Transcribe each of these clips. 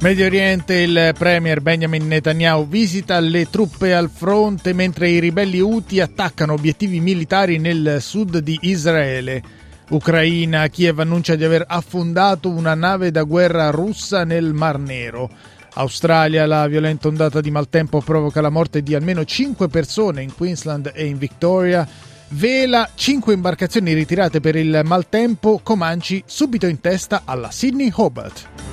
Medio Oriente, il premier Benjamin Netanyahu visita le truppe al fronte mentre i ribelli Houthi attaccano obiettivi militari nel sud di Israele. Ucraina, Kiev annuncia di aver affondato una nave da guerra russa nel Mar Nero. Australia, la violenta ondata di maltempo provoca la morte di almeno 5 persone in Queensland e in Victoria. Vela 5 imbarcazioni ritirate per il maltempo, Comanci subito in testa alla Sydney Hobart.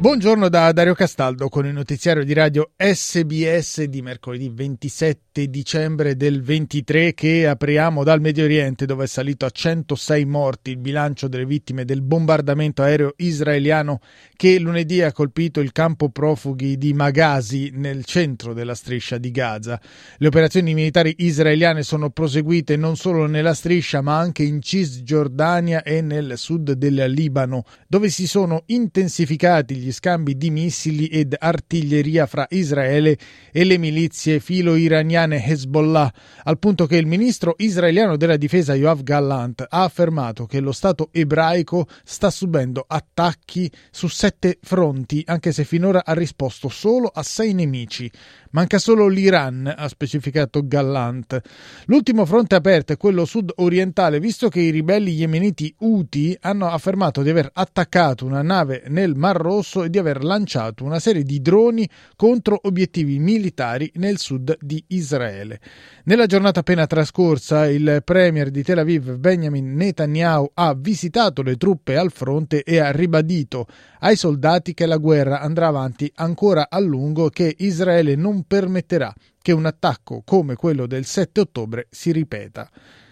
Buongiorno da Dario Castaldo con il notiziario di radio SBS di mercoledì 27 dicembre del 23 che apriamo dal Medio Oriente dove è salito a 106 morti il bilancio delle vittime del bombardamento aereo israeliano che lunedì ha colpito il campo profughi di Maghazi nel centro della striscia di Gaza. Le operazioni militari israeliane sono proseguite non solo nella striscia ma anche in Cisgiordania e nel sud del Libano dove si sono intensificati gli scambi di missili ed artiglieria fra Israele e le milizie filo-iraniane Hezbollah, al punto che il ministro israeliano della difesa Yoav Gallant ha affermato che lo Stato ebraico sta subendo attacchi su sette fronti, anche se finora ha risposto solo a sei nemici. Manca solo l'Iran, ha specificato Gallant. L'ultimo fronte aperto è quello sud-orientale, visto che i ribelli yemeniti Houthi hanno affermato di aver attaccato una nave nel Mar Rosso e di aver lanciato una serie di droni contro obiettivi militari nel sud di Israele. Nella giornata appena trascorsa, il premier di Tel Aviv Benjamin Netanyahu ha visitato le truppe al fronte e ha ribadito ai soldati che la guerra andrà avanti ancora a lungo e che Israele non permetterà che un attacco come quello del 7 ottobre si ripeta.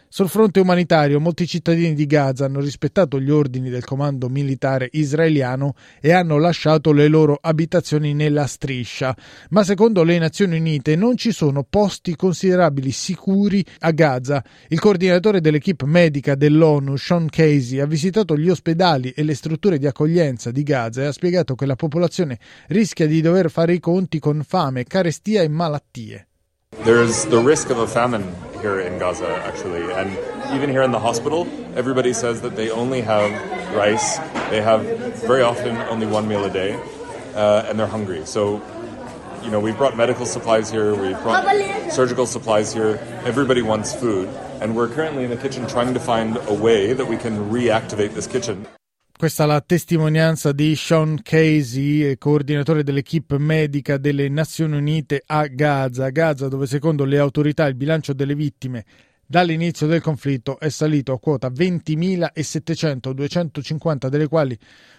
Sul fronte umanitario molti cittadini di Gaza hanno rispettato gli ordini del comando militare israeliano e hanno lasciato le loro abitazioni nella striscia, ma secondo le Nazioni Unite non ci sono posti considerabili sicuri a Gaza. Il coordinatore dell'equipe medica dell'ONU, Sean Casey, ha visitato gli ospedali e le strutture di accoglienza di Gaza e ha spiegato che la popolazione rischia di dover fare i conti con fame, carestia e malattie. There's the risk of a famine in Gaza, actually. And even here in the hospital, everybody says that they only have rice. They have very often only one meal a day, uh, and they're hungry. So, you know, we've brought medical supplies here, we've brought surgical supplies here. Everybody wants food. And we're currently in the kitchen trying to find a way that we can reactivate this kitchen. Questa è la testimonianza di Sean Casey, coordinatore dell'equipe medica delle Nazioni Unite a Gaza. Gaza, dove secondo le autorità il bilancio delle vittime dall'inizio del conflitto è salito a quota 20.700, 250 delle quali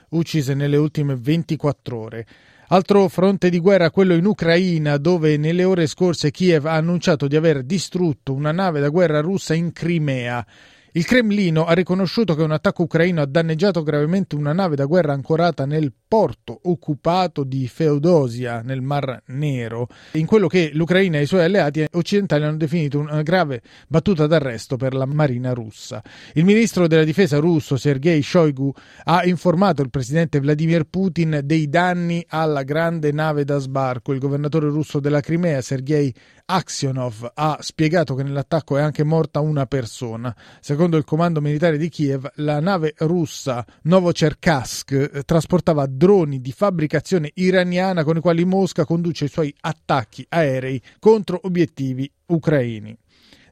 uccise nelle ultime 24 ore. Altro fronte di guerra, quello in Ucraina, dove nelle ore scorse Kiev ha annunciato di aver distrutto una nave da guerra russa in Crimea. Il Cremlino ha riconosciuto che un attacco ucraino ha danneggiato gravemente una nave da guerra ancorata nel porto occupato di Feodosia nel Mar Nero, in quello che l'Ucraina e i suoi alleati occidentali hanno definito una grave battuta d'arresto per la marina russa. Il ministro della difesa russo Sergei Shoigu ha informato il presidente Vladimir Putin dei danni alla grande nave da sbarco. Il governatore russo della Crimea Sergei Aksionov ha spiegato che nell'attacco è anche morta una persona. Secondo il comando militare di Kiev, la nave russa Novocherkassk trasportava droni di fabbricazione iraniana con i quali Mosca conduce i suoi attacchi aerei contro obiettivi ucraini.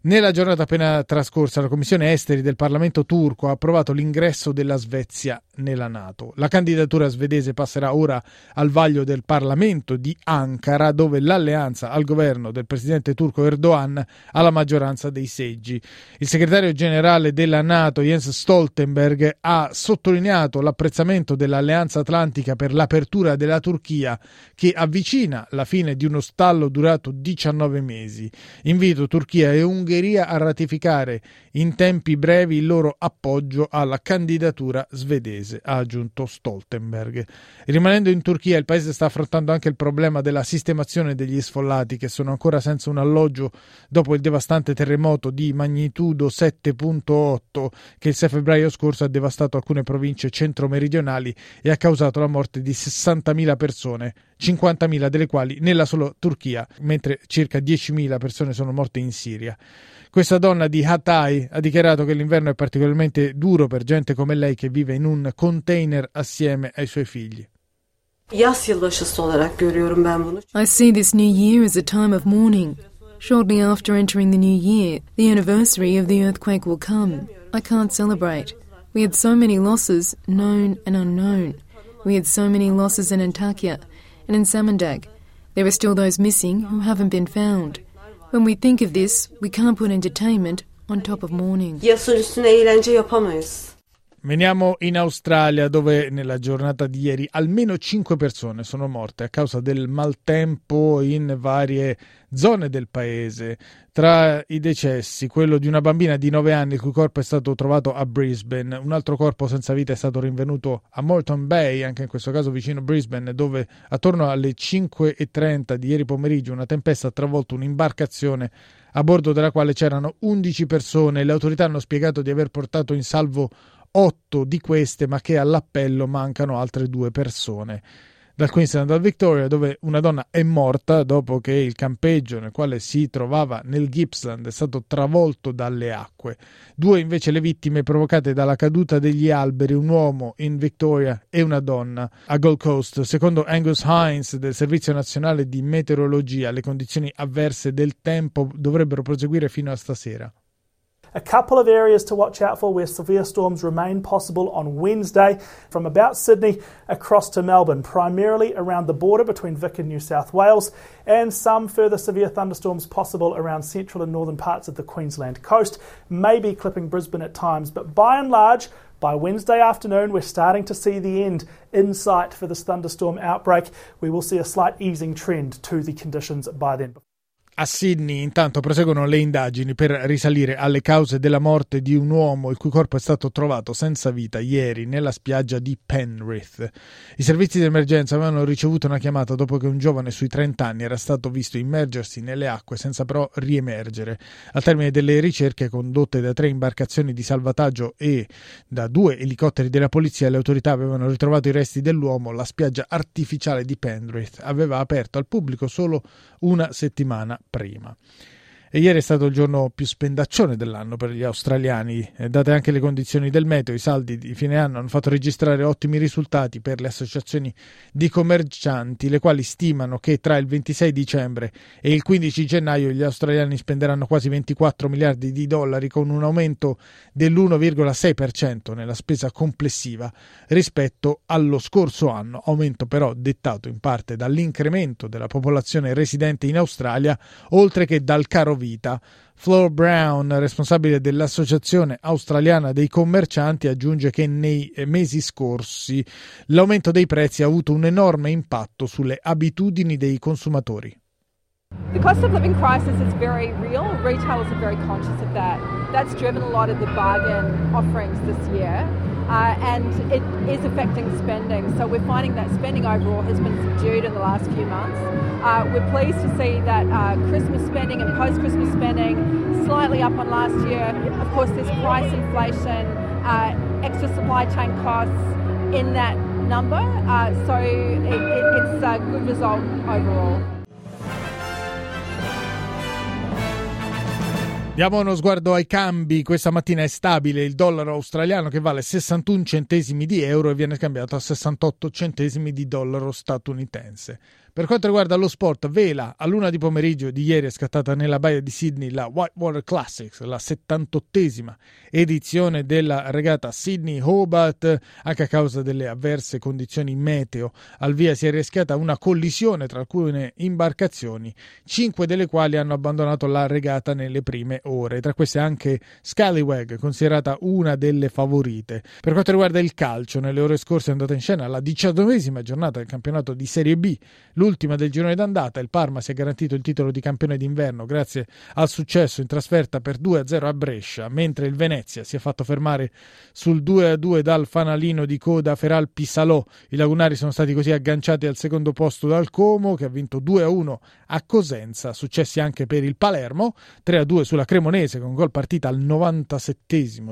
Nella giornata appena trascorsa la Commissione Esteri del Parlamento turco ha approvato l'ingresso della Svezia nella Nato. La candidatura svedese passerà ora al vaglio del Parlamento di Ankara, dove l'alleanza al governo del presidente turco Erdogan ha la maggioranza dei seggi. Il segretario generale della Nato, Jens Stoltenberg, ha sottolineato l'apprezzamento dell'Alleanza Atlantica per l'apertura della Turchia, che avvicina la fine di uno stallo durato 19 mesi. Invito Turchia e Ungheria a ratificare in tempi brevi il loro appoggio alla candidatura svedese. Paese, ha aggiunto Stoltenberg. Rimanendo in Turchia, il paese sta affrontando anche il problema della sistemazione degli sfollati che sono ancora senza un alloggio dopo il devastante terremoto di magnitudo 7.8 che il 6 febbraio scorso ha devastato alcune province centro-meridionali e ha causato la morte di 60.000 persone, 50.000 delle quali nella sola Turchia, mentre circa 10.000 persone sono morte in Siria. Questa donna di Hatay ha dichiarato che l'inverno è particolarmente duro per gente come lei che vive in un container assieme ai suoi figli. I see this new year as a time of mourning. Shortly after entering the new year, the anniversary of the earthquake will come. I can't celebrate. We had so many losses, known and unknown. We had so many losses in Antakya and in Samandag. There are still those missing who haven't been found. When we think of this, we can't put entertainment on top of mourning. Veniamo in Australia dove nella giornata di ieri almeno 5 persone sono morte a causa del maltempo in varie zone del paese. Tra i decessi, quello di una bambina di 9 anni il cui corpo è stato trovato a Brisbane, un altro corpo senza vita è stato rinvenuto a Moreton Bay, anche in questo caso vicino a Brisbane, dove attorno alle 5.30 di ieri pomeriggio una tempesta ha travolto un'imbarcazione a bordo della quale c'erano 11 persone. Le autorità hanno spiegato di aver portato in salvo otto di queste, ma che all'appello mancano altre due persone. Dal Queensland al Victoria, dove una donna è morta dopo che il campeggio nel quale si trovava nel Gippsland è stato travolto dalle acque. Due invece le vittime provocate dalla caduta degli alberi, un uomo in Victoria e una donna a Gold Coast. Secondo Angus Hines del Servizio Nazionale di Meteorologia, le condizioni avverse del tempo dovrebbero proseguire fino a stasera. A couple of areas to watch out for where severe storms remain possible on Wednesday from about Sydney across to Melbourne, primarily around the border between Vic and New South Wales, and some further severe thunderstorms possible around central and northern parts of the Queensland coast, maybe clipping Brisbane at times, but by and large, by Wednesday afternoon, we're starting to see the end in sight for this thunderstorm outbreak. We will see a slight easing trend to the conditions by then. A Sydney intanto proseguono le indagini per risalire alle cause della morte di un uomo il cui corpo è stato trovato senza vita ieri nella spiaggia di Penrith. I servizi di emergenza avevano ricevuto una chiamata dopo che un giovane sui 30 anni era stato visto immergersi nelle acque senza però riemergere. Al termine delle ricerche condotte da tre imbarcazioni di salvataggio e da due elicotteri della polizia, le autorità avevano ritrovato i resti dell'uomo. La spiaggia artificiale di Penrith aveva aperto al pubblico solo una settimana prima. E ieri è stato il giorno più spendaccione dell'anno per gli australiani, eh, date anche le condizioni del meteo, i saldi di fine anno hanno fatto registrare ottimi risultati per le associazioni di commercianti, le quali stimano che tra il 26 dicembre e il 15 gennaio gli australiani spenderanno quasi 24 miliardi di dollari con un aumento dell'1,6% nella spesa complessiva rispetto allo scorso anno, aumento però dettato in parte dall'incremento della popolazione residente in Australia, oltre che dal caro vita. Flor Brown, responsabile dell'Associazione Australiana dei Commercianti, aggiunge che nei mesi scorsi l'aumento dei prezzi ha avuto un enorme impatto sulle abitudini dei consumatori. The cost of living crisis is very real. Retailers are very conscious of that. That's driven a lot of the bargain offerings this year. Uh, and it is affecting spending. So we're finding that spending overall has been subdued in the last few months. Uh, we're pleased to see that uh, Christmas spending and post Christmas spending slightly up on last year. Of course, there's price inflation, uh, extra supply chain costs in that number. Uh, so it, it, it's a good result overall. Diamo uno sguardo ai cambi. Questa mattina è stabile il dollaro australiano che vale 61 centesimi di euro e viene scambiato a 68 centesimi di dollaro statunitense. Per quanto riguarda lo sport, vela a luna di pomeriggio di ieri è scattata nella baia di Sydney la Whitewater Classics, la 78esima edizione della regata Sydney-Hobart, anche a causa delle avverse condizioni meteo. Al via si è rischiata una collisione tra alcune imbarcazioni, cinque delle quali hanno abbandonato la regata nelle prime ore, tra queste anche Scallywag, considerata una delle favorite. Per quanto riguarda il calcio, nelle ore scorse è andata in scena la diciannovesima giornata del campionato di Serie B l'ultima del girone d'andata. Il Parma si è garantito il titolo di campione d'inverno grazie al successo in trasferta per 2-0 a Brescia, mentre il Venezia si è fatto fermare sul 2-2 dal fanalino di coda Feral Pisalò. I lagunari sono stati così agganciati al secondo posto dal Como, che ha vinto 2-1 a Cosenza. Successi anche per il Palermo, 3-2 sulla Cremonese con gol partita al 97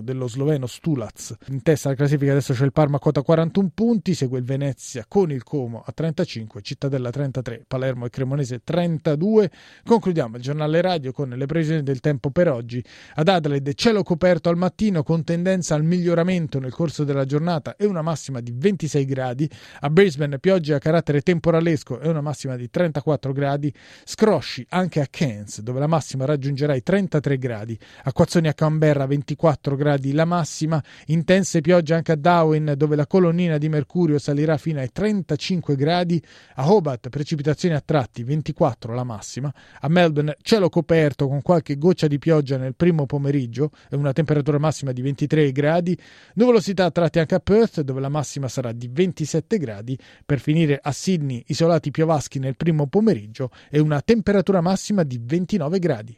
dello sloveno Stulaz. In testa alla classifica adesso c'è il Parma a quota 41 punti, segue il Venezia con il Como a 35, Cittadella 33, Palermo e Cremonese 32. Concludiamo il giornale radio con le previsioni del tempo per oggi. Ad Adelaide cielo coperto al mattino con tendenza al miglioramento nel corso della giornata e una massima di 26 gradi. A Brisbane piogge a carattere temporalesco e una massima di 34 gradi. Scrosci anche a Cairns dove la massima raggiungerà i 33 gradi. Acquazzoni a Canberra 24 gradi la massima. Intense piogge anche a Darwin dove la colonnina di mercurio salirà fino ai 35 gradi. A Hobart precipitazioni a tratti 24 la massima. A Melbourne cielo coperto con qualche goccia di pioggia nel primo pomeriggio e una temperatura massima di 23 gradi. Nuvolosità a tratti anche a Perth dove la massima sarà di 27 gradi. Per finire a Sydney isolati piovaschi nel primo pomeriggio e una temperatura massima di 29 gradi.